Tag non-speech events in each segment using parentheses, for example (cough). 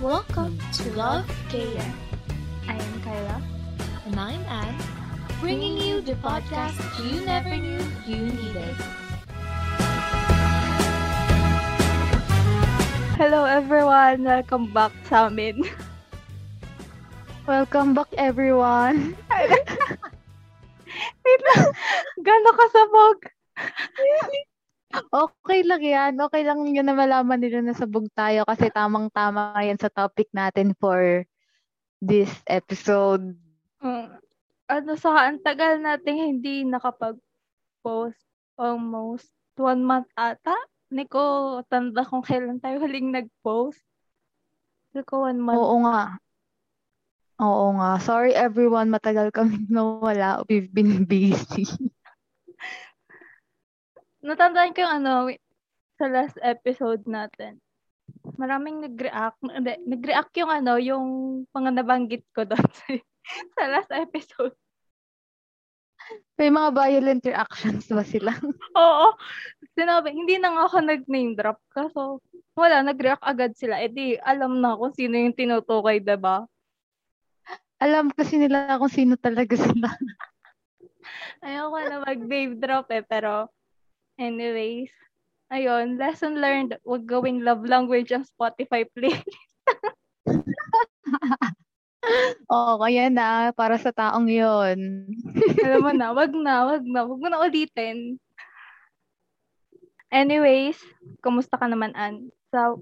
Welcome to Love KM. I am Kyla. And I'm Anne, bringing you the podcast you never knew you needed. Hello everyone! Welcome back sa amin. Welcome back everyone. (laughs) Wait lang. Gano'n kasabog. (laughs) okay lang yan. Okay lang yun na malaman nila na sabog tayo kasi tamang-tama yan sa topic natin for this episode. Mm. Ano sa ang tagal nating hindi nakapag-post almost one month ata. Hindi ko tanda kung kailan tayo huling nag-post. Hindi ko one month. Oo nga. Oo nga. Sorry everyone, matagal kami nawala. We've been busy. (laughs) Natandaan ko yung ano, sa last episode natin. Maraming nag-react. Nag-react yung ano, yung mga nabanggit ko doon (laughs) sa last episode. May mga violent reactions ba sila? (laughs) Oo. Sinabi, hindi na nga ako nag-name drop. Kaso, wala, nag-react agad sila. E di, alam na kung sino yung tinutukoy, diba? Alam kasi nila kung sino talaga sila. (laughs) Ayoko na mag-name drop eh, pero anyways, ayun, lesson learned, wag gawing love language ang Spotify playlist. (laughs) Oo, kaya na, para sa taong yon. (laughs) Alam mo na, wag na, wag na, wag mo na ulitin. Anyways, kumusta ka naman, Ann? Sa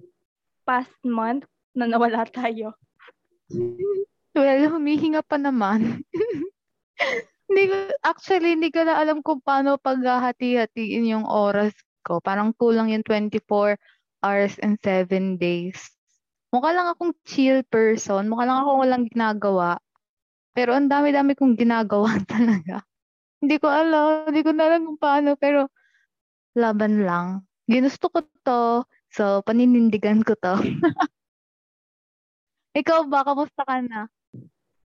past month na nawala tayo. Well, humihinga pa naman. (laughs) hindi ko, actually, hindi ko na alam kung paano paghahati-hatiin yung oras ko. Parang kulang yung 24 hours and 7 days. Mukha lang akong chill person. Mukha lang akong walang ginagawa. Pero ang dami-dami kong ginagawa (laughs) talaga. Hindi ko alam. Hindi ko na alam kung paano. Pero laban lang. Ginusto ko to. So, paninindigan ko to. (laughs) Ikaw ba? Kamusta ka na?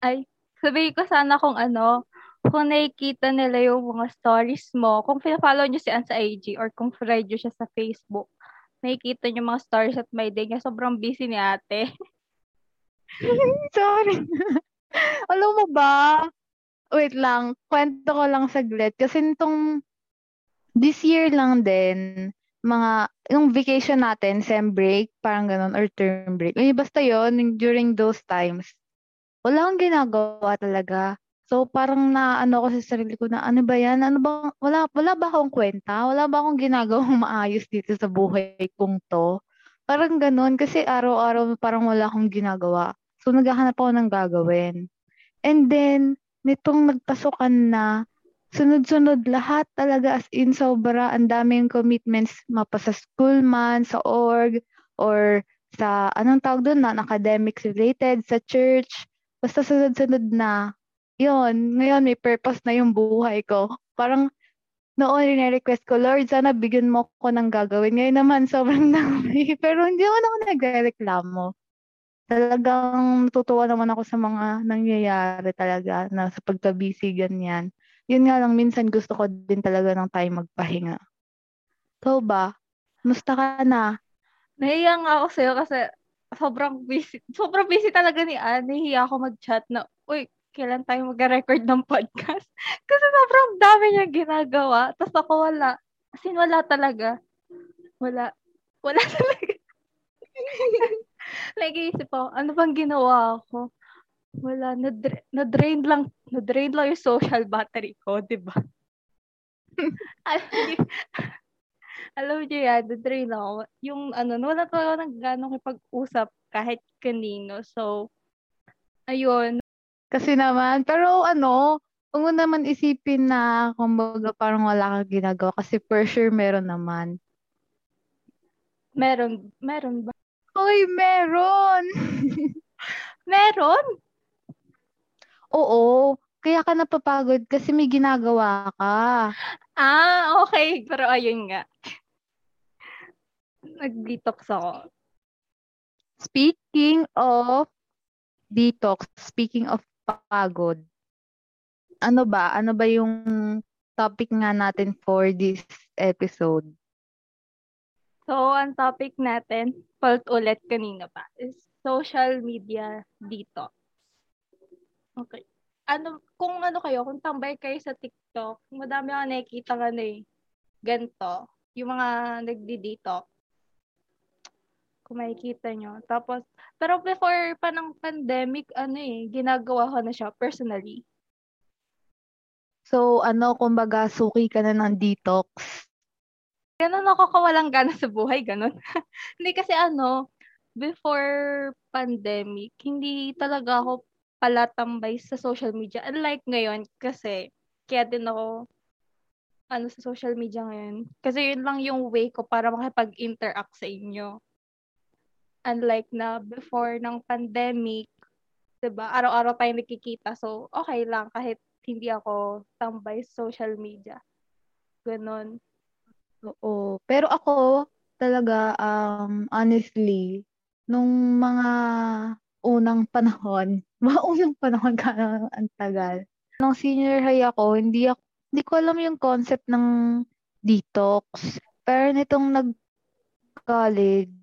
Ay, sabihin ko sana kung ano, kung nakikita nila yung mga stories mo, kung follow nyo si Ann sa IG or kung friend nyo siya sa Facebook, nakikita nyo mga stories at my day niya. Sobrang busy ni ate. (laughs) Sorry. Alam mo ba? Wait lang. Kwento ko lang saglit. Kasi nitong this year lang din, mga, yung vacation natin, sem break, parang ganun, or term break. Eh, basta yon during those times, wala akong ginagawa talaga. So, parang na ano ko sa sarili ko na ano ba yan? Ano ba, wala, wala ba akong kwenta? Wala ba akong ginagawang (laughs) maayos dito sa buhay kong to? Parang ganun, kasi araw-araw parang wala akong ginagawa. So, naghahanap ako ng gagawin. And then, nitong nagpasukan na, sunod-sunod lahat talaga as in sobra, ang daming commitments mapa sa school man, sa org, or sa, anong tawag doon, na academics related, sa church, basta sunod-sunod na yun, ngayon may purpose na yung buhay ko. Parang noon rin-request ko, Lord, sana bigyan mo ko ng gagawin. Ngayon naman, sobrang (laughs) dami. Pero hindi naman ako nagre-reklamo. Talagang natutuwa naman ako sa mga nangyayari talaga na sa pagka-busy ganyan. Yun nga lang, minsan gusto ko din talaga ng time magpahinga. Ikaw ba? Musta ka na? Nahiya nga ako sa'yo kasi sobrang busy. Sobrang busy talaga ni Anne. Nahiya ako mag-chat na, uy, kailan tayo mag-record ng podcast. (laughs) Kasi sobrang dami niya ginagawa. Tapos ako wala. As in, wala talaga. Wala. Wala (laughs) talaga. Nag-iisip ako, ano bang ginawa ko? Wala. Nadra- na-drain lang. Na-drain lang yung social battery ko, di ba? (laughs) alam niyo yan, na-drain ako. Yung ano, wala talaga nang gano'ng kipag-usap kahit kanino. So, ayun, kasi naman, pero ano, huwag mo naman isipin na kumbaga parang wala kang ginagawa kasi for sure meron naman. Meron, meron ba? Hoy, meron! (laughs) meron? Oo, kaya ka napapagod kasi may ginagawa ka. Ah, okay. Pero ayun nga. Nag-detox ako. Speaking of detox, speaking of pagod. Ano ba? Ano ba yung topic nga natin for this episode? So, ang topic natin, fault ulit kanina pa, is social media dito. Okay. Ano, kung ano kayo, kung tambay kayo sa TikTok, madami ako nakikita nga ano eh, ganito, yung mga nagdi-detox. Kung makikita nyo. Tapos, pero before pa ng pandemic, ano eh, ginagawa ko na siya personally. So, ano, kumbaga, suki ka na ng detox. Ganun ako kawalang gana sa buhay, ganun. (laughs) hindi kasi ano, before pandemic, hindi talaga ako palatambay sa social media. Unlike ngayon, kasi, kaya din ako, ano, sa social media ngayon. Kasi yun lang yung way ko para makipag-interact sa inyo. Unlike na before ng pandemic, 'di ba? Araw-araw tayong nakikita. So, okay lang kahit hindi ako tambay social media. Ganon. Oo. Pero ako, talaga, um, honestly, nung mga unang panahon, (laughs) mga unang panahon ka ang tagal. Nung senior high ako, hindi ako, hindi ko alam yung concept ng detox. Pero nitong nag-college,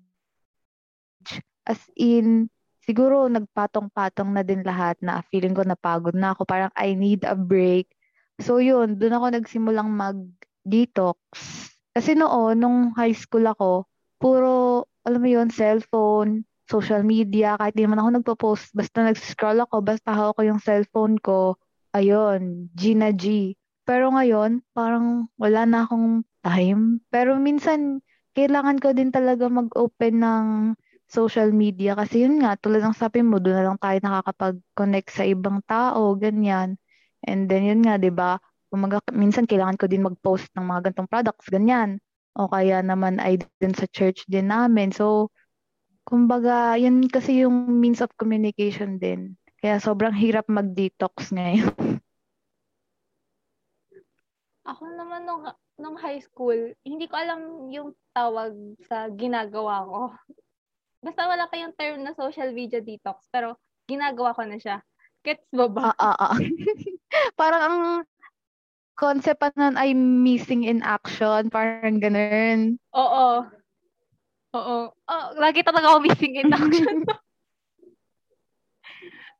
as in, siguro nagpatong-patong na din lahat na feeling ko napagod na ako. Parang I need a break. So yun, doon ako nagsimulang mag-detox. Kasi noon, nung high school ako, puro, alam mo yun, cellphone, social media, kahit di naman ako nagpo-post, basta nag-scroll ako, basta hawak ko yung cellphone ko, ayun, G G. Pero ngayon, parang wala na akong time. Pero minsan, kailangan ko din talaga mag-open ng social media kasi yun nga, tulad ng sabi mo, doon na lang tayo nakakapag-connect sa ibang tao, ganyan. And then yun nga, di ba? Kumaga, minsan kailangan ko din mag-post ng mga gantong products, ganyan. O kaya naman ay din sa church din namin. So, kumbaga, yun kasi yung means of communication din. Kaya sobrang hirap mag-detox ngayon. (laughs) Ako naman nung, nung high school, hindi ko alam yung tawag sa ginagawa ko. Basta wala pa yung term na social media detox, pero ginagawa ko na siya. Gets mo ba? Ah, ah, ah. (laughs) Parang ang concept pa nun ay missing in action, parang ganun. Oo. Oo. Oh, lagi talaga ako missing in action.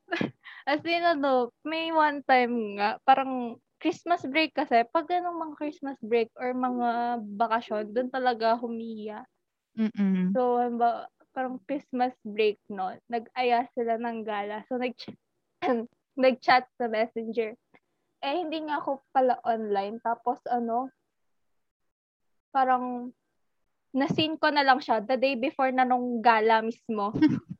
(laughs) As in, ano, may one time nga, parang Christmas break kasi, pag ganun mga Christmas break or mga bakasyon, doon talaga humiya. Mm-mm. So, parang Christmas break, no? Nag-aya sila ng gala. So, nag (clears throat) nag-chat sa messenger. Eh, hindi nga ako pala online. Tapos, ano, parang, nasin ko na lang siya the day before na nung gala mismo. (laughs)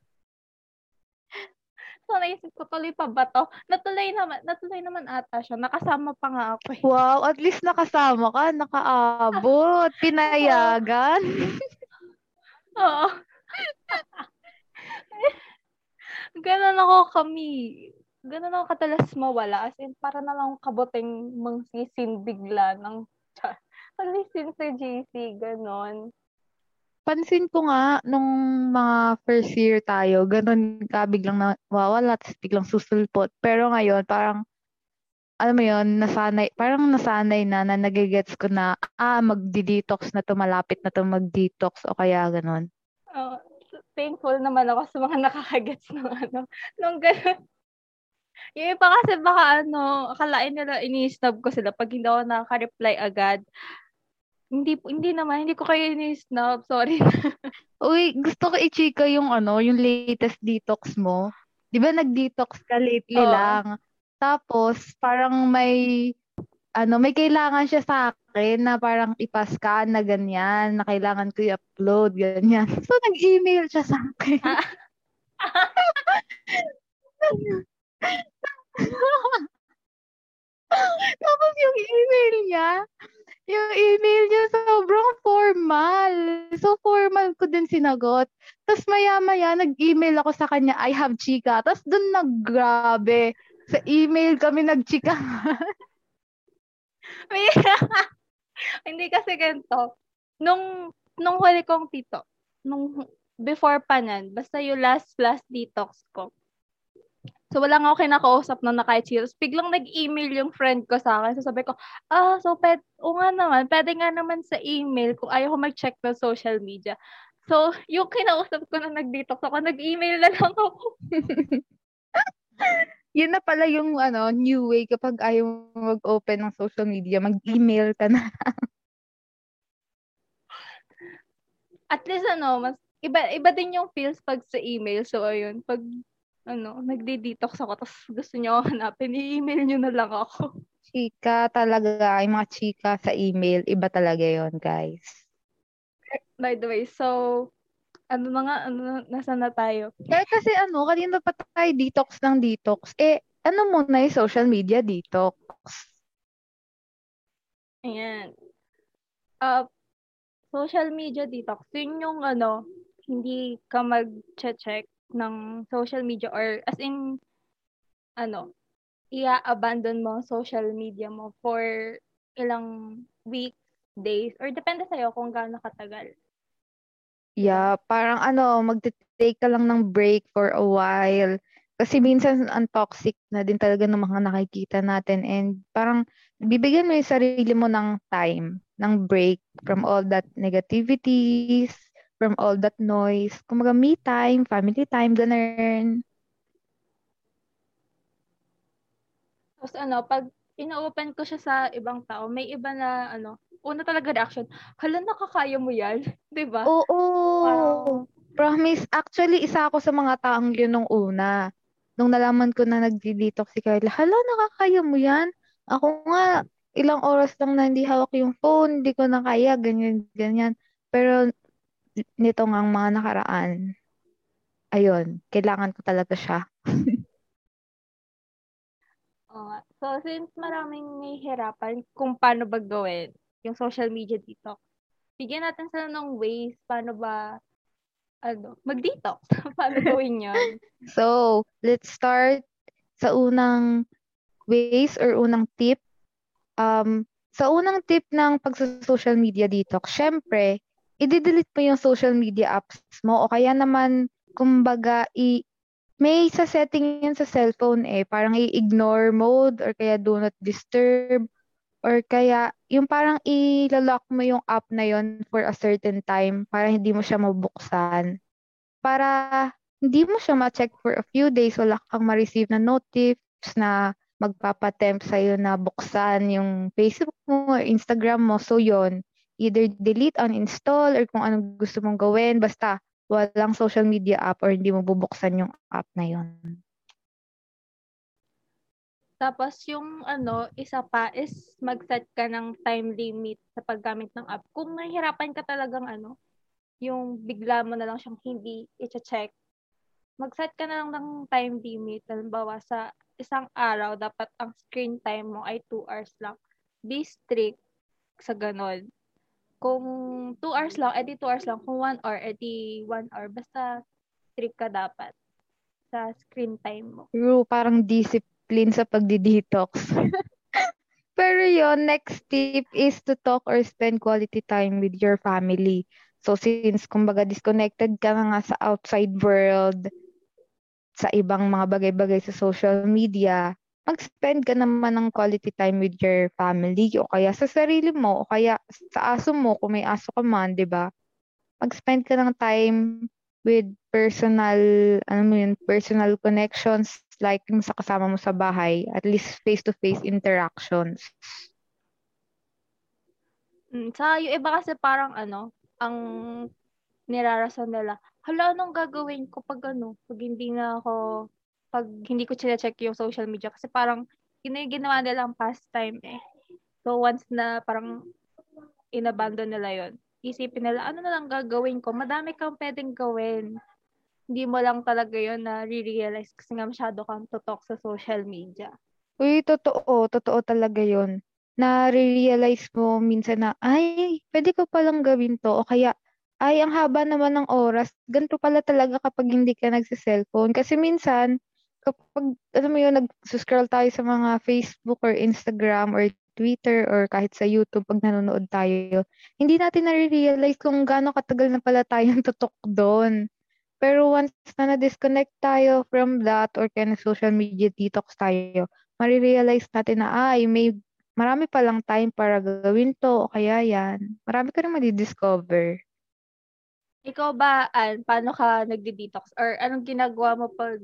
so, naisip ko, tuloy pa ba to? Natuloy naman, natuloy naman ata siya. Nakasama pa nga ako eh. Wow, at least nakasama ka, nakaabot, (laughs) pinayagan. (laughs) Oo. (laughs) Ganon ako kami. Ganon ako katalas mawala. As in, para na lang kabuting mangsisin bigla ng (laughs) Palisin sa JC, ganon. Pansin ko nga, nung mga first year tayo, ganun ka biglang nawawala, tapos biglang susulpot. Pero ngayon, parang, alam mo yon nasanay, parang nasanay na, na nagigets ko na, ah, magdi-detox na to, malapit na to mag-detox, o kaya ganun. Uh, thankful naman ako sa mga (laughs) nakakagets ng ano, nung ganun. Yung iba kasi baka ano, akalain nila ini-snub ko sila pag hindi ako nakaka-reply agad. Hindi hindi naman, hindi ko kayo ini-snub, sorry. (laughs) Uy, gusto ko i-chika yung ano, yung latest detox mo. 'Di ba nag-detox ka lately Oo. lang? Tapos parang may ano, may kailangan siya sa akin na parang ipascan na ganyan, na kailangan ko i-upload, ganyan. (laughs) So, nag-email siya sa akin. (laughs) Tapos yung email niya, yung email niya sobrang formal. So, formal ko din sinagot. Tapos maya-maya, nag-email ako sa kanya, I have chika. Tapos dun naggrabe. Sa email kami nagchika. (laughs) (laughs) Hindi kasi ganito. Nung, nung huli kong tito, nung before pa nan, basta yung last last detox ko. So, wala nga ako kinakausap na naka-chill. Biglang nag-email yung friend ko sa akin. So, sabi ko, ah, so, pwede, o nga naman, pwede nga naman sa email kung ayaw ko mag-check ng social media. So, yung kinausap ko na nag-detox ako, nag-email na lang ako. (laughs) Yun na pala yung ano, new way kapag ayaw mag-open ng social media, mag-email ka na. (laughs) At least ano, mas iba iba din yung feels pag sa email. So ayun, pag ano, nagde-detox ako tapos gusto niyo ako hanapin, i-email niyo na lang ako. Chika talaga, yung mga chika sa email, iba talaga yon guys. By the way, so ano na nga, ano, nasa na tayo? Kaya kasi ano, kanina pa tayo detox ng detox. Eh, ano muna yung social media detox? Ayan. Uh, social media detox, yun yung ano, hindi ka mag-check ng social media or as in, ano, i-abandon mo social media mo for ilang weeks, days, or depende sa'yo kung gaano katagal. Yeah, parang ano, magte-take ka lang ng break for a while. Kasi minsan ang toxic na din talaga ng mga nakikita natin and parang bibigyan mo yung sarili mo ng time, ng break from all that negativities, from all that noise. Kumaga me time, family time, ganun. Tapos ano, pag ina-open ko siya sa ibang tao, may iba na ano, una talaga reaction, hala, nakakaya mo yan? (laughs) ba diba? Oo. Wow. Promise. Actually, isa ako sa mga taong yun nung una. Nung nalaman ko na nag-detox si Carla, hala, nakakaya mo yan? Ako nga, ilang oras lang na hindi hawak yung phone, hindi ko na kaya, ganyan, ganyan. Pero nito nga mga nakaraan, ayun, kailangan ko talaga siya. (laughs) oh, so, since maraming nahihirapan kung paano ba gawin, yung social media detox. Bigyan natin sila ng ways paano ba ano, mag-detox. (laughs) paano gawin yun? So, let's start sa unang ways or unang tip. Um, sa unang tip ng pag-social media detox, syempre, i-delete mo yung social media apps mo o kaya naman, kumbaga, i- may sa setting yun sa cellphone eh, parang i-ignore mode or kaya do not disturb Or kaya, yung parang ilalock mo yung app na yon for a certain time para hindi mo siya mabuksan. Para hindi mo siya ma-check for a few days, wala kang ma-receive na notifs na magpapatempt sa'yo na buksan yung Facebook mo or Instagram mo. So, yon either delete, uninstall, or kung anong gusto mong gawin. Basta, walang social media app or hindi mo bubuksan yung app na yon. Tapos yung ano, isa pa is mag-set ka ng time limit sa paggamit ng app. Kung nahihirapan ka talagang ano, yung bigla mo na lang siyang hindi i-check, mag-set ka na lang ng time limit. Halimbawa, sa isang araw, dapat ang screen time mo ay 2 hours lang. Be strict sa ganun. Kung 2 hours lang, edi 2 hours lang. Kung 1 hour, edi 1 hour. Basta strict ka dapat sa screen time mo. True, parang discipline discipline sa pagdi-detox. (laughs) Pero yon next tip is to talk or spend quality time with your family. So since kumbaga disconnected ka na nga sa outside world, sa ibang mga bagay-bagay sa social media, mag-spend ka naman ng quality time with your family o kaya sa sarili mo o kaya sa aso mo kung may aso ka man, 'di ba? Mag-spend ka ng time with personal, ano mo yun, personal connections like yung sa kasama mo sa bahay, at least face-to-face interactions. Mm, sa yung iba kasi parang ano, ang nirarason nila, hala, anong gagawin ko pag ano, pag hindi na ako, pag hindi ko check yung social media. Kasi parang, yun yung ginawa nilang pastime eh. So, once na parang inabandon nila yon isipin nila, ano na lang gagawin ko? Madami kang pwedeng gawin. Hindi mo lang talaga yon na re-realize kasi nga masyado kang tutok sa social media. Uy, totoo. Totoo talaga yon na realize mo minsan na, ay, pwede ko palang gawin to. O kaya, ay, ang haba naman ng oras. Ganito pala talaga kapag hindi ka nagsa-cellphone. Kasi minsan, kapag, alam mo yun, nag-scroll tayo sa mga Facebook or Instagram or Twitter or kahit sa YouTube pag nanonood tayo, hindi natin na-realize kung gaano katagal na pala tayong (laughs) tutok doon. Pero once na na-disconnect tayo from that or kaya social media detox tayo, marirealize natin na ay may marami pa lang time para gawin to o kaya yan. Marami ka rin madidiscover. Ikaw ba, An, paano ka nagdi-detox? Or anong ginagawa mo pag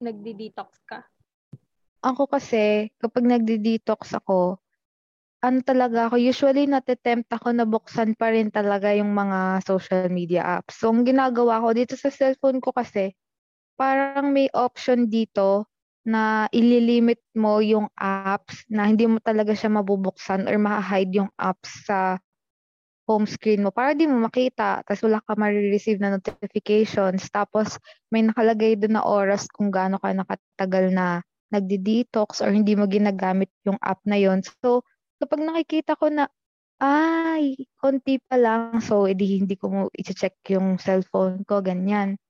nagdi-detox ka? Ako kasi, kapag nagdi-detox ako, ano talaga ako, usually natitempt ako na buksan pa rin talaga yung mga social media apps. So, ang ginagawa ko dito sa cellphone ko kasi, parang may option dito na ililimit mo yung apps na hindi mo talaga siya mabubuksan or ma-hide yung apps sa home screen mo para di mo makita. Tapos wala ka ma-receive na notifications. Tapos may nakalagay doon na oras kung gaano ka nakatagal na nagdi-detox or hindi mo ginagamit yung app na yon. So, kapag nakikita ko na, ay, konti pa lang, so edi hindi ko mo i-check yung cellphone ko, ganyan.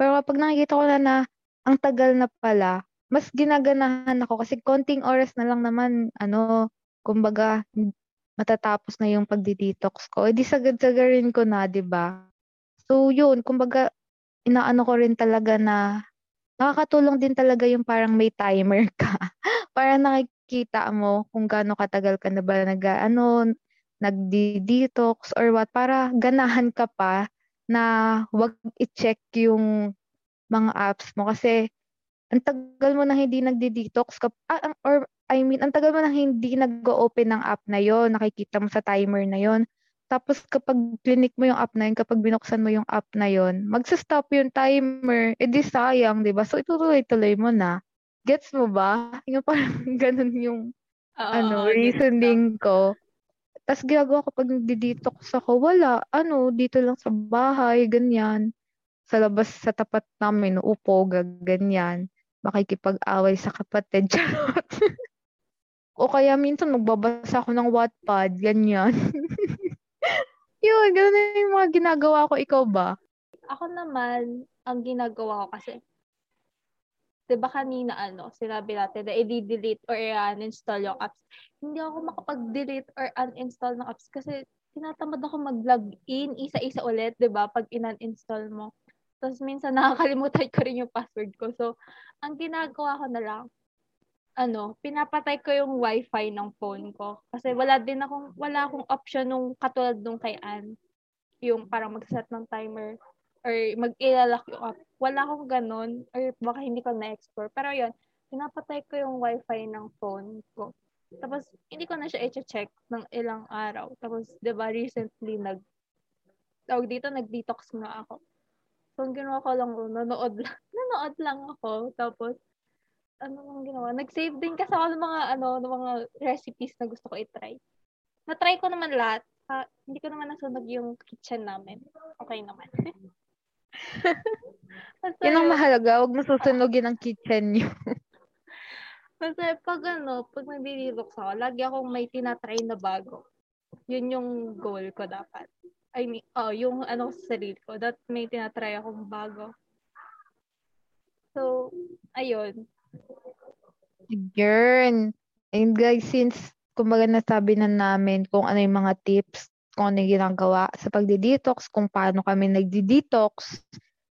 Pero kapag nakikita ko na na, ang tagal na pala, mas ginaganahan ako kasi konting oras na lang naman, ano, kumbaga, matatapos na yung pagdi-detox ko. Eh di sagad-sagarin ko na, 'di ba? So yun, kumbaga inaano ko rin talaga na nakakatulong din talaga yung parang may timer ka. (laughs) para nakikita mo kung gaano katagal ka na ba nag ano nagdi-detox or what para ganahan ka pa na wag i-check yung mga apps mo kasi ang tagal mo na hindi nagdi-detox ka ah, or I mean, ang tagal mo na hindi nag-open ng app na yon, nakikita mo sa timer na yon. Tapos kapag clinic mo yung app na yun, kapag binuksan mo yung app na yon, magsa-stop yung timer. Eh di sayang, di ba? So itutuloy-tuloy mo na. Gets mo ba? Yung parang (laughs) ganun yung Oo, ano, reasoning ko. Tapos ginagawa ko pag nagdi-detox ako, wala. Ano, dito lang sa bahay, ganyan. Sa labas, sa tapat namin, upo, ganyan. Makikipag-away sa kapatid. (laughs) Charot. O kaya minsan magbabasa ako ng Wattpad, ganyan. (laughs) Yun, ganun na yung mga ginagawa ko. Ikaw ba? Ako naman, ang ginagawa ko kasi, di ba kanina ano, sinabi natin na i-delete or uninstall yung apps. Hindi ako makapag-delete or uninstall ng apps kasi tinatamad ako mag-log in isa-isa ulit, di ba, pag in-uninstall mo. Tapos minsan nakakalimutan ko rin yung password ko. So, ang ginagawa ko na lang, ano, pinapatay ko yung wifi ng phone ko. Kasi wala din akong, wala akong option nung katulad nung kay Ann. Yung parang mag-set ng timer or mag-ilalak yung app. Wala akong ganun or baka hindi ko na-explore. Pero yun, pinapatay ko yung wifi ng phone ko. Tapos, hindi ko na siya i-check ng ilang araw. Tapos, di ba, recently, nag, tawag dito, nag-detox nga ako. So, ang ginawa ko lang, nanood lang, (laughs) nanood lang ako. Tapos, ano ang ginawa? Nag-save din kasi ako ng mga, ano, ng mga recipes na gusto ko i-try. Na-try ko naman lahat. Uh, hindi ko naman nasunog yung kitchen namin. Okay naman. (laughs) (laughs) Yan ang mahalaga. Huwag masusunogin ang kitchen niyo. (laughs) kasi pag ano, pag nag-detox ako, lagi akong may tinatry na bago. Yun yung goal ko dapat. I mean, oh, yung ano sa sarili ko, that may tinatry akong bago. So, ayun. Yun. And guys, since kumbaga nasabi na namin kung ano yung mga tips, kung ano yung ginagawa sa pagdi-detox, kung paano kami nagdi-detox,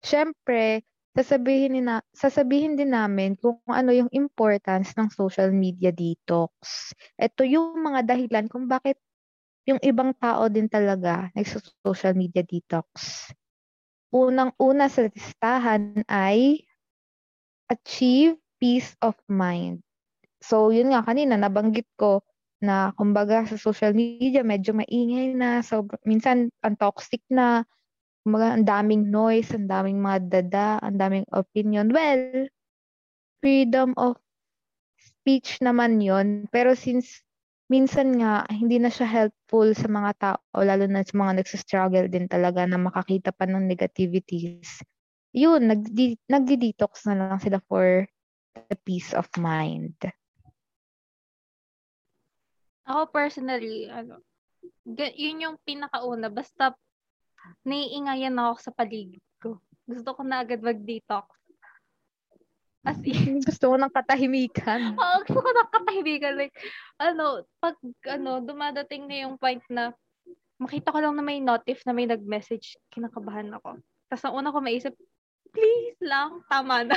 syempre, sasabihin, na, sasabihin din namin kung ano yung importance ng social media detox. Ito yung mga dahilan kung bakit yung ibang tao din talaga nagsa-social media detox. Unang-una sa listahan ay achieve peace of mind. So, yun nga kanina, nabanggit ko na kumbaga sa social media medyo maingay na. So, minsan ang toxic na. Kumbaga, ang daming noise, ang daming mga dada, ang daming opinion. Well, freedom of speech naman yon Pero since minsan nga, hindi na siya helpful sa mga tao, lalo na sa mga nagsistruggle din talaga na makakita pa ng negativities. Yun, nagdi-detox na lang sila for the peace of mind? Ako personally, ano, yun yung pinakauna. Basta naiingayan ako sa paligid ko. Gusto ko na agad mag-detox. As in, (laughs) gusto mo ng katahimikan. (laughs) Oo, gusto ko ng katahimikan. Like, ano, pag, ano, dumadating na yung point na makita ko lang na may notif na may nag-message, kinakabahan ako. Tapos ang una ko maisip, please lang, tama na.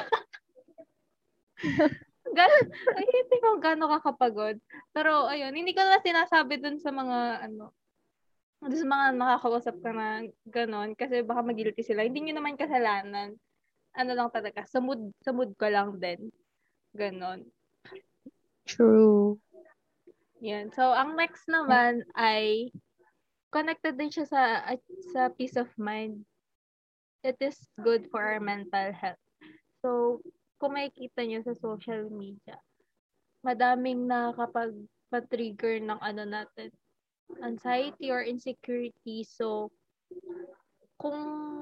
(laughs) Gan ay, hindi ko gano'n kakapagod. Pero, ayun, hindi ko na sinasabi dun sa mga, ano, Doon sa mga nakakausap ka na ganon, kasi baka magilty sila. Hindi nyo naman kasalanan. Ano lang talaga, sa mood, sa mood ko lang din. Ganon. True. Yan. So, ang next naman ay connected din siya sa sa peace of mind. It is good for our mental health. So, kung makikita nyo sa social media, madaming nakakapag-trigger ng ano natin, anxiety or insecurity. So, kung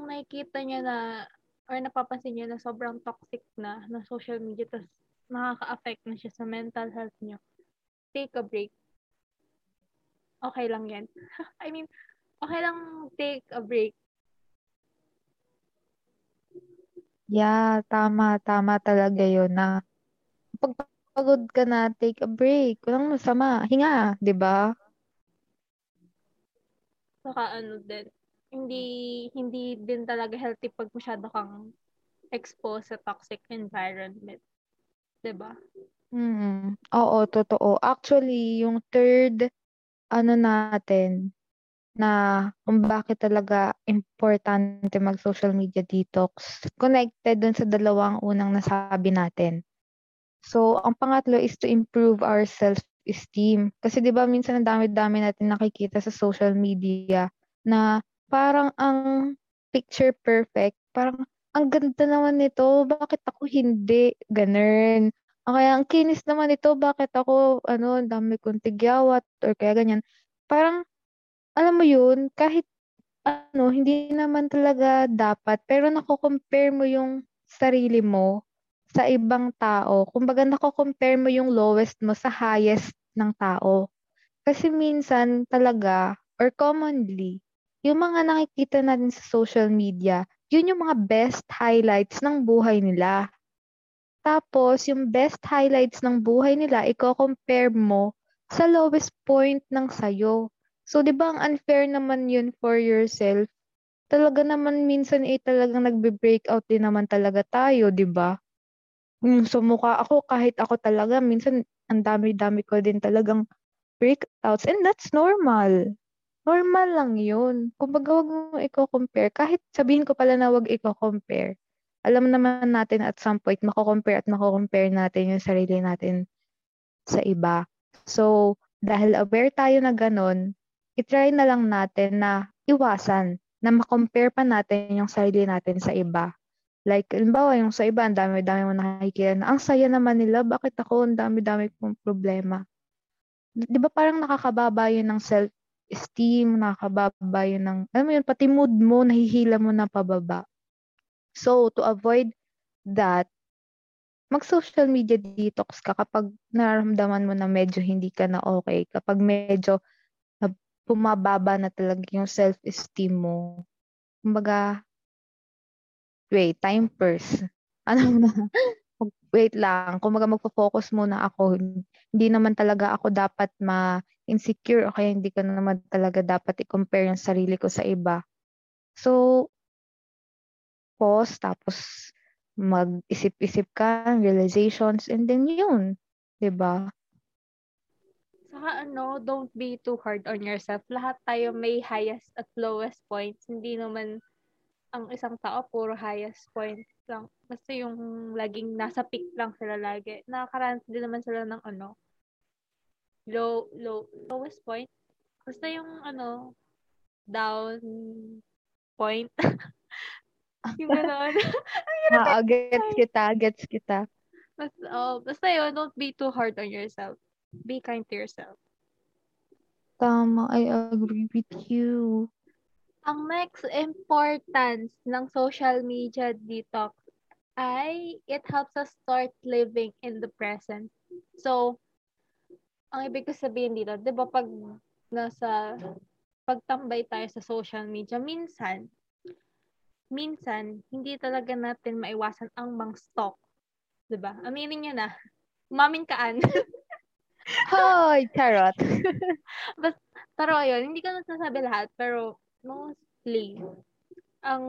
nakikita niya na or napapansin niya na sobrang toxic na ng social media tapos nakaka-affect na siya sa mental health niyo, take a break. Okay lang yan. (laughs) I mean, okay lang take a break. Yeah, tama, tama talaga yun na pag pagod ka na, take a break. Walang masama. Hinga, di ba? Saka ano din, hindi hindi din talaga healthy pag masyado kang exposed sa toxic environment. 'Di ba? Mm. Oo, totoo. Actually, yung third ano natin na kung bakit talaga importante mag-social media detox, connected dun sa dalawang unang nasabi natin. So, ang pangatlo is to improve our self-esteem. Kasi 'di ba minsan ang dami-dami natin nakikita sa social media na parang ang picture perfect, parang ang ganda naman nito, bakit ako hindi? Ganun. O kaya ang kinis naman nito, bakit ako ano, dami kong tigyawat or kaya ganyan. Parang alam mo 'yun, kahit ano, hindi naman talaga dapat, pero nako-compare mo yung sarili mo sa ibang tao. Kumbaga nako-compare mo yung lowest mo sa highest ng tao. Kasi minsan talaga or commonly, yung mga nakikita natin sa social media, yun yung mga best highlights ng buhay nila. Tapos, yung best highlights ng buhay nila, i-compare mo sa lowest point ng sayo. So, di ba ang unfair naman yun for yourself? Talaga naman minsan eh talagang nagbe-breakout din naman talaga tayo, di ba? Yung sumukha ako, kahit ako talaga, minsan ang dami-dami ko din talagang breakouts. And that's normal. Normal lang yun. Kumbaga, wag mo i-compare. Kahit sabihin ko pala na wag i-compare. Alam naman natin at some point, mako-compare at mako-compare natin yung sarili natin sa iba. So, dahil aware tayo na ganun, itry na lang natin na iwasan na makompare pa natin yung sarili natin sa iba. Like, halimbawa, yung sa iba, ang dami-dami mo nakikita na, ang saya naman nila, bakit ako, ang dami-dami kong problema. Di ba parang nakakababa yun ng self-esteem, nakakababa yun ng, alam mo yun, pati mood mo, nahihila mo na pababa. So, to avoid that, mag-social media detox ka kapag nararamdaman mo na medyo hindi ka na okay, kapag medyo bumababa na talaga yung self-esteem mo. Kumbaga, wait, time first. (laughs) Ano na, wait lang. Kumbaga magpo-focus muna ako. Hindi naman talaga ako dapat ma-insecure o kaya hindi ko naman talaga dapat i-compare yung sarili ko sa iba. So, pause, tapos mag-isip-isip ka, realizations, and then yun. ba diba? Saka ano, don't be too hard on yourself. Lahat tayo may highest at lowest points. Hindi naman ang isang tao puro highest point lang. Basta yung laging nasa peak lang sila lagi. Nakakaranas din naman sila ng ano, low, low, lowest point. Basta yung ano, down point. (laughs) yung (laughs) gano'n. (laughs) ah, gets kita, gets kita. Basta, oh, basta yun, don't be too hard on yourself. Be kind to yourself. Tama, I agree with you. Ang next importance ng social media detox ay it helps us start living in the present. So, ang ibig ko sabihin dito, 'di ba pag nasa pagtambay tayo sa social media, minsan minsan hindi talaga natin maiwasan ang mang stalk. 'Di ba? Aminin niya na. Umamin kaan. Hoy, carrot. (laughs) Bas, pero ayun, hindi ko nasasabi lahat, pero mostly, ang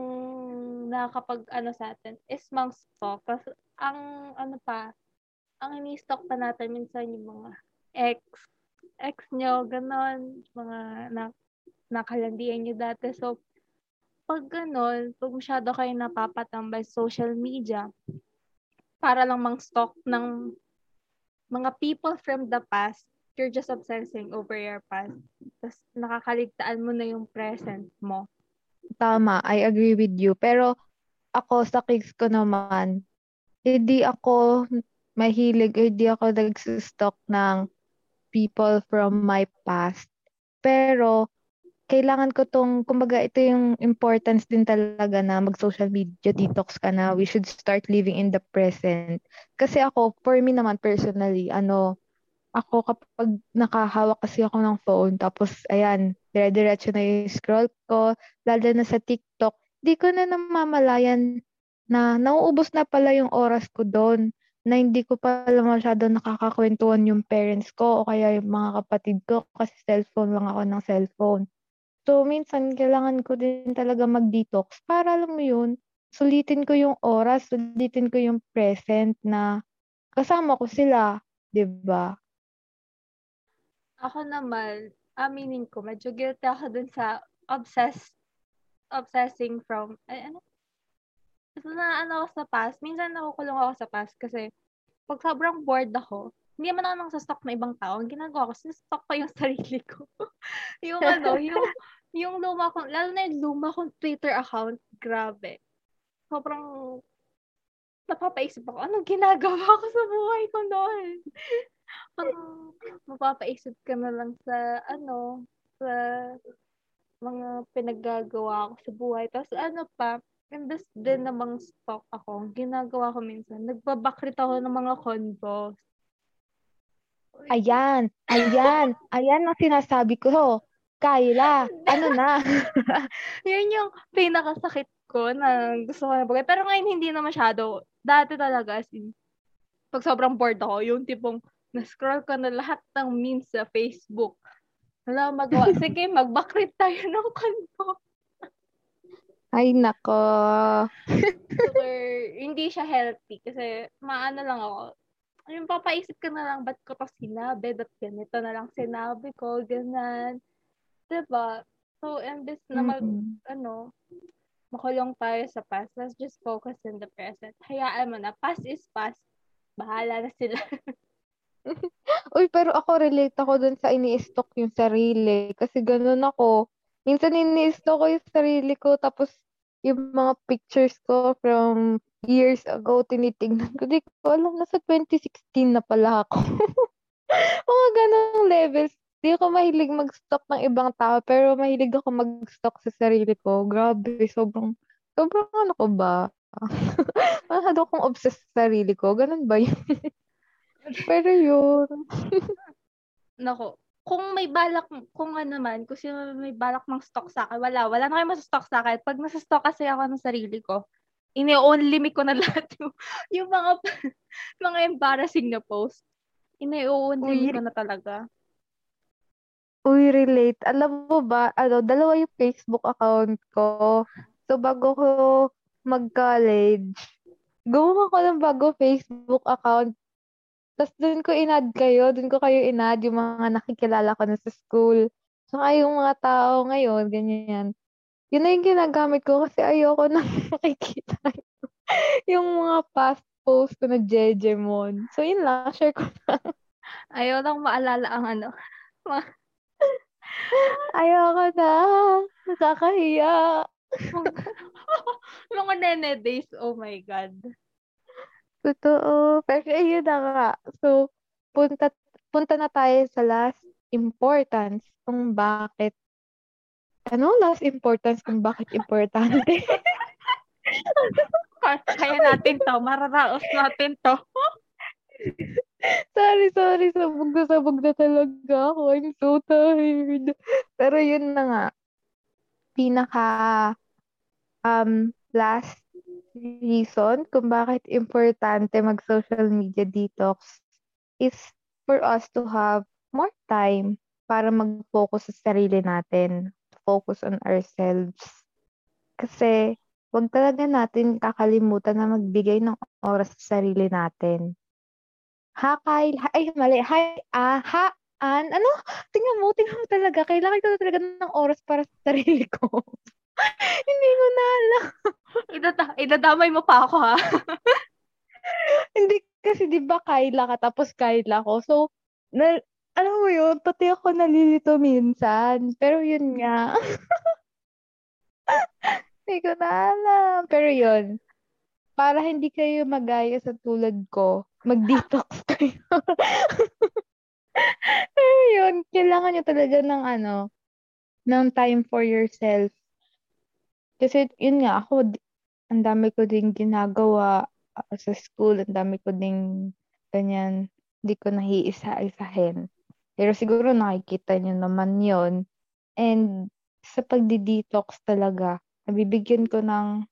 nakakapag ano sa atin is mang stalk. Kasi ang ano pa, ang ini-stalk pa natin minsan yung mga ex, ex nyo, ganon, mga na, nakalandian nyo dati. So, pag gano'n, pag masyado kayo napapatambay social media, para lang mang stalk ng mga people from the past, you're just obsessing over your past. Tapos nakakaligtaan mo na yung present mo. Tama, I agree with you. Pero ako sa case ko naman, hindi ako mahilig, hindi ako nagsustalk ng people from my past. Pero kailangan ko tong, kumbaga ito yung importance din talaga na mag-social media detox ka na. We should start living in the present. Kasi ako, for me naman personally, ano, ako kapag nakahawak kasi ako ng phone, tapos ayan, dire-diretso na yung scroll ko, lalo na sa TikTok, di ko na namamalayan na nauubos na pala yung oras ko doon na hindi ko pala masyado nakakakwentuhan yung parents ko o kaya yung mga kapatid ko kasi cellphone lang ako ng cellphone. So, minsan, kailangan ko din talaga mag-detox para, alam mo yun, sulitin ko yung oras, sulitin ko yung present na kasama ko sila, di ba? Ako naman, aminin ko, medyo guilty ako dun sa obsessed, obsessing from, ay, ano? So, na ano ako sa past, minsan nakukulong ako sa past kasi pag sobrang bored ako, hindi naman ako nang sa stock ng ibang tao. Ang ginagawa ko, sistock ko yung (laughs) sarili ko. yung ano, yung yung luma kong, lalo na yung luma kong Twitter account, grabe. Sobrang napapaisip ako, anong ginagawa ko sa buhay ko noon? Parang (laughs) mapapaisip ka na lang sa, ano, sa mga pinaggagawa ko sa buhay. Tapos ano pa, imbes din namang stock ako, ginagawa ko minsan, nagbabakrit ako ng mga convos. Ayan, ayan, ayan ang sinasabi ko. Kyla, ano na? (laughs) Yun yung pinakasakit ko na gusto ko na bagay. Pero ngayon hindi na masyado. Dati talaga, as in, pag sobrang bored ako, yung tipong na-scroll ko na lahat ng memes sa Facebook. Wala magawa. (laughs) Sige, mag-backread tayo (laughs) ng kanto. Ay, nako. Super, (laughs) hindi siya healthy kasi maano lang ako. Yung papaisip ka na lang, ba't ko to sinabi? Ba't ganito na lang sinabi ko? Ganun. Diba? So, imbes na mag, mm-hmm. ano, makulong tayo sa past, let's just focus in the present. Hayaan mo na, past is past. Bahala na sila. (laughs) Uy, pero ako relate ako dun sa ini-stock yung sarili. Kasi ganun ako. Minsan ini-stock ko yung sarili ko, tapos yung mga pictures ko from years ago, tinitingnan ko. Di ko alam, nasa 2016 na pala ako. (laughs) mga ganong levels. Di ako mahilig mag-stock ng ibang tao, pero mahilig ako mag-stock sa sarili ko. Grabe, sobrang, sobrang ano ko ba? (laughs) Masyado akong obsessed sa sarili ko. Ganun ba yun? Pero yun. (laughs) Nako, kung may balak, kung ano man, kung sino may balak ng stock sa akin, wala. Wala na kayo masastock sa akin. Pag nasa-stock kasi ako ng sarili ko, ini-only me ko na (laughs) lahat yung, yung mga, (laughs) mga embarrassing na post. Ini-only ko na talaga. Uy, relate. Alam mo ba, ano, dalawa yung Facebook account ko. So, bago ko mag-college, gumawa ko ng bago Facebook account. Tapos doon ko inad kayo, doon ko kayo inad yung mga nakikilala ko na sa school. Saka yung mga tao ngayon, ganyan. Yun na yung ginagamit ko kasi ayoko (laughs) na makikita (laughs) yung mga past post ko na Jejemon. So, yun lang. Share ko lang. (laughs) Ayaw lang maalala ang ano. Ayoko na. Nakakahiya. Mga nene days, oh my God. Totoo. Pero ayun na nga. So, punta, punta na tayo sa last importance kung bakit ano last importance kung bakit importante? (laughs) Kaya natin to. Mararaos natin to. sorry, sorry. Sabog na sabog na talaga ako. I'm so tired. Pero yun na nga. Pinaka um, last reason kung bakit importante mag-social media detox is for us to have more time para mag-focus sa sarili natin. Focus on ourselves. Kasi, wag talaga natin kakalimutan na magbigay ng oras sa sarili natin. Ha, Kyle. Ay, mali. Hi, ah, ha, An, ano? Tingnan mo, tingnan mo talaga. Kailangan ko talaga ng oras para sa sarili ko. (laughs) (laughs) Hindi ko na alam. Idata- idadamay mo pa ako, ha? (laughs) Hindi kasi 'di ba Kyla ka tapos Kyla ko. So, na, alam mo yun, pati ako nalilito minsan. Pero yun nga. (laughs) Hindi ko na alam. Pero yun, para hindi kayo magaya sa tulad ko, mag-detox kayo. Pero yun, kailangan nyo talaga ng ano, ng time for yourself. Kasi yun nga, ako, ang dami ko din ginagawa uh, sa school, ang dami ko ding ganyan, hindi ko nahiisa-isahin. Pero siguro nakikita nyo naman yon And sa pagdi-detox talaga, nabibigyan ko ng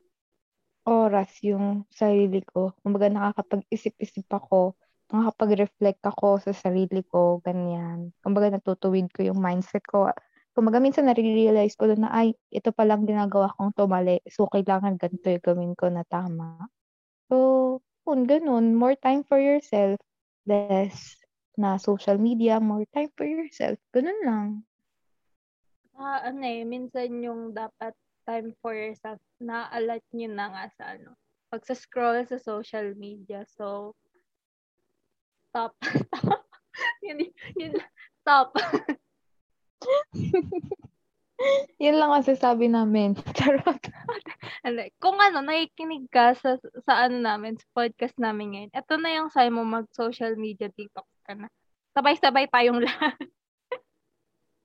oras yung sarili ko. Kumbaga nakakapag-isip-isip ako, nakakapag-reflect ako sa sarili ko, ganyan. Kumbaga natutuwid ko yung mindset ko. Kumbaga minsan nare-realize ko na, ay, ito palang ginagawa kong tumali. So, kailangan ganito yung gawin ko na tama. So, yun, ganun. More time for yourself. Less na social media, more time for yourself. Ganun lang. Ah, ano eh, minsan yung dapat time for yourself, na-alat nyo na nga sa ano, pagsa-scroll sa social media. So, stop. stop. (laughs) yun, yun, stop. (laughs) (laughs) Yun lang ang sasabi namin. (laughs) Charot. ano, kung ano, nakikinig ka sa, sa ano namin, sa podcast namin ngayon, ito na yung sign mo mag-social media detox ka na. Sabay-sabay tayong (laughs) lahat.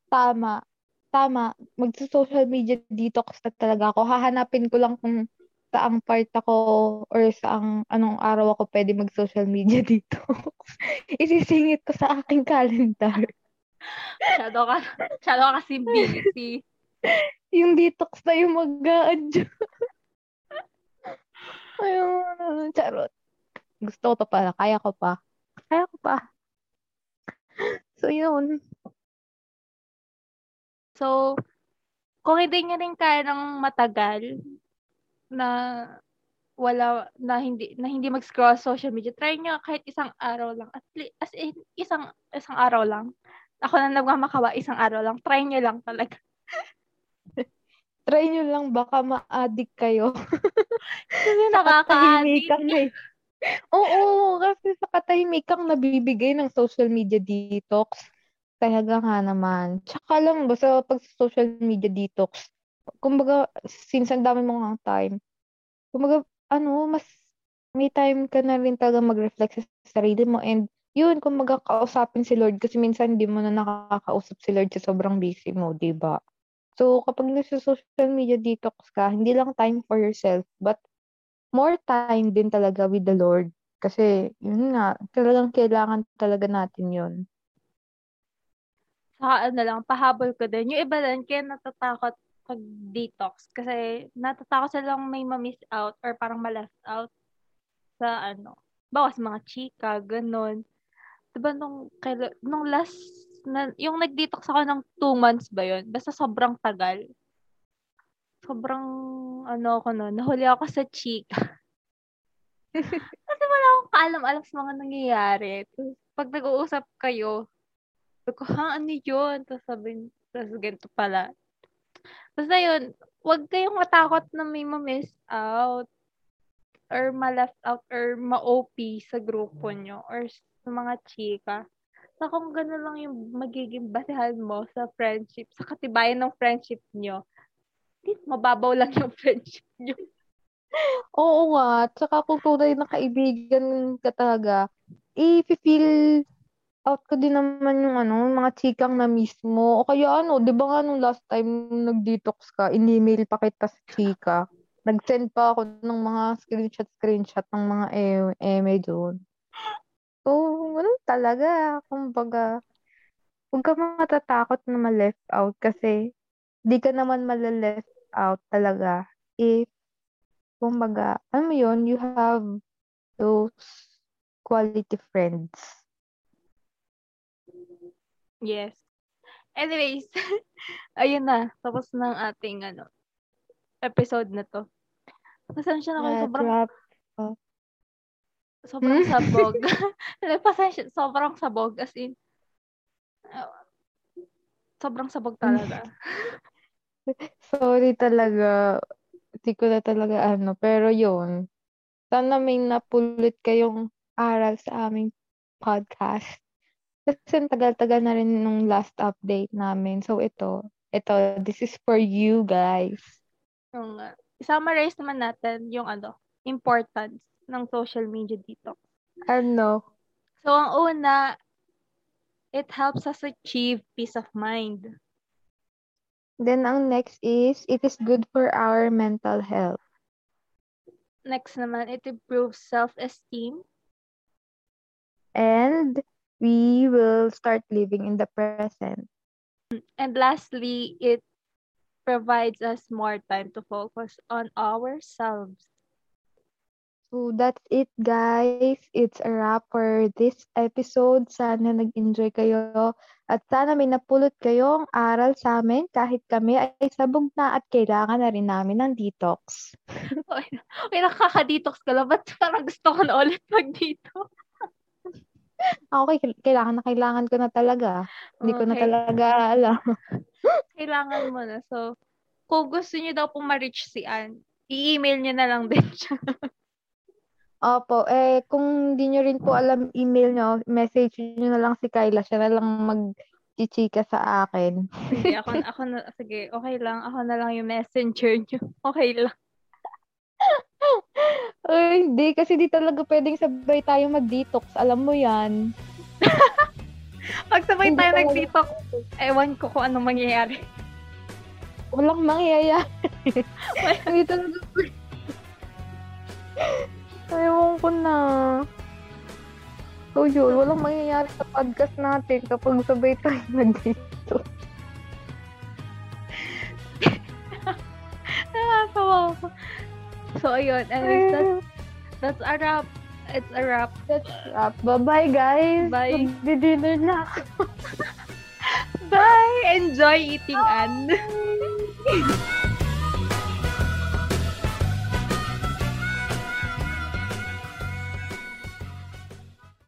Tama. Tama. Mag-social media detox na talaga ako. Hahanapin ko lang kung saang part ako or saang anong araw ako pwede mag-social media detox. Isisingit ko sa aking calendar. Masyado ka, masyado ka kasi busy. yung detox na yung mag-a-adjust. Ayun, charot. Gusto ko pa pala. Kaya ko pa. Kaya ko pa. So, yun. So, kung hindi niya rin kaya ng matagal na wala na hindi na hindi mag-scroll social media, try niyo kahit isang araw lang. At least, as in, isang isang araw lang. Ako na nagmamakawa, isang araw lang. Try niyo lang talaga. (laughs) Try nyo lang, baka ma-addict kayo. (laughs) Kasi Sa nakaka-addict. katahimikan eh. Oo, kasi sa katahimikang nabibigay ng social media detox. Talaga nga naman. Tsaka lang, basta pag social media detox, kumbaga, since ang dami mo nga time, kumbaga, ano, mas may time ka na rin talaga mag-reflect sa sarili mo and yun, kumbaga, kausapin si Lord kasi minsan hindi mo na nakakausap si Lord sa sobrang busy mo, di ba? So, kapag nasa social media detox ka, hindi lang time for yourself, but more time din talaga with the Lord. Kasi, yun nga, talagang kailangan talaga natin yun. Saka ano lang, pahabol ko din. Yung iba din, kaya natatakot pag-detox. Kasi natatakot silang may ma-miss out or parang ma-left out sa ano. Bawas mga chika, ganun. Diba nung, kaila, nung last, na, yung nag-detox ako ng two months ba yun? Basta sobrang tagal. Sobrang, ano ako no, nahuli ako sa chika. (laughs) Kasi wala akong kaalam-alam sa mga nangyayari. Tapos, pag nag-uusap kayo, sabi ko, ha, ano yun? Tapos sabi, tapos ganito pala. Basta yun, huwag kayong matakot na may ma-miss out or ma-left out or ma-OP sa grupo nyo or sa mga chika. So, kung gano'n lang yung magiging basehan mo sa friendship, sa katibayan ng friendship nyo, mababaw lang yung (laughs) friendship nyo. Oo nga. Tsaka kung tunay na kaibigan ka talaga, i-feel out ko din naman yung ano, mga chikang na mismo. O kaya ano, di ba nga nung last time nag-detox ka, in-email pa kita sa chika. Nag-send pa ako ng mga screenshot-screenshot ng mga eme doon. So, ganun talaga. Kumbaga, huwag ka matatakot na ma-left out kasi di ka naman ma-left out talaga if, kumbaga, ano mo yun, you have those quality friends. Yes. Anyways, (laughs) ayun na. Tapos ng ating ano, episode na to. Pasensya na kayo. Yeah, Sobrang, drop. sobrang Hmm? sabog. (laughs) Pasensya, sobrang sabog. As in, Sobrang sabog talaga. (laughs) Sorry talaga. Hindi ko na talaga ano. Pero yun. Sana may napulot kayong aral sa aming podcast. Kasi tagal-tagal na rin nung last update namin. So ito, ito, this is for you guys. Yung, uh, summarize naman natin yung ano, importance ng social media dito. Ano? So, ang una, it helps us achieve peace of mind. Then ang next is, it is good for our mental health. Next naman, it improves self-esteem. And we will start living in the present. And lastly, it provides us more time to focus on ourselves. So that's it guys. It's a wrap for this episode. Sana nag-enjoy kayo at sana may napulot kayong aral sa amin kahit kami ay sabog na at kailangan na rin namin ng detox. (laughs) Uy, nakaka-detox ka lang. Ba't parang gusto ko na ulit mag-detox? Okay, kailangan na kailangan ko na talaga. Hindi ko na Okay. talaga alam. (laughs) Kailangan mo na. So, kung gusto niyo daw pong ma-reach si Ann, i-email niyo na lang din siya. (laughs) Opo, eh kung di nyo rin po alam email nyo, message nyo na lang si Kyla. Siya na lang mag-chichika sa akin. sige, ako, ako na, sige, okay lang. Ako na lang yung messenger niyo. Okay lang. Ay, hindi. Kasi di talaga pwedeng sabay tayo mag-detox. Alam mo yan. (laughs) Pag sabay Hindi tayo nag-detox, ewan ko kung anong mangyayari. Walang mangyayari. Hindi (laughs) talaga. Ewan ko na. So yun, walang mangyayari sa podcast natin kapag sabay tayo nag-detox. (laughs) Nakakawa ako. So, ayun. Anyways, that's, that's a wrap. It's a wrap. That's wrap. Bye-bye, guys. Bye. Magdi-dinner na ako. (laughs) Bye! Enjoy eating, Anne. (laughs)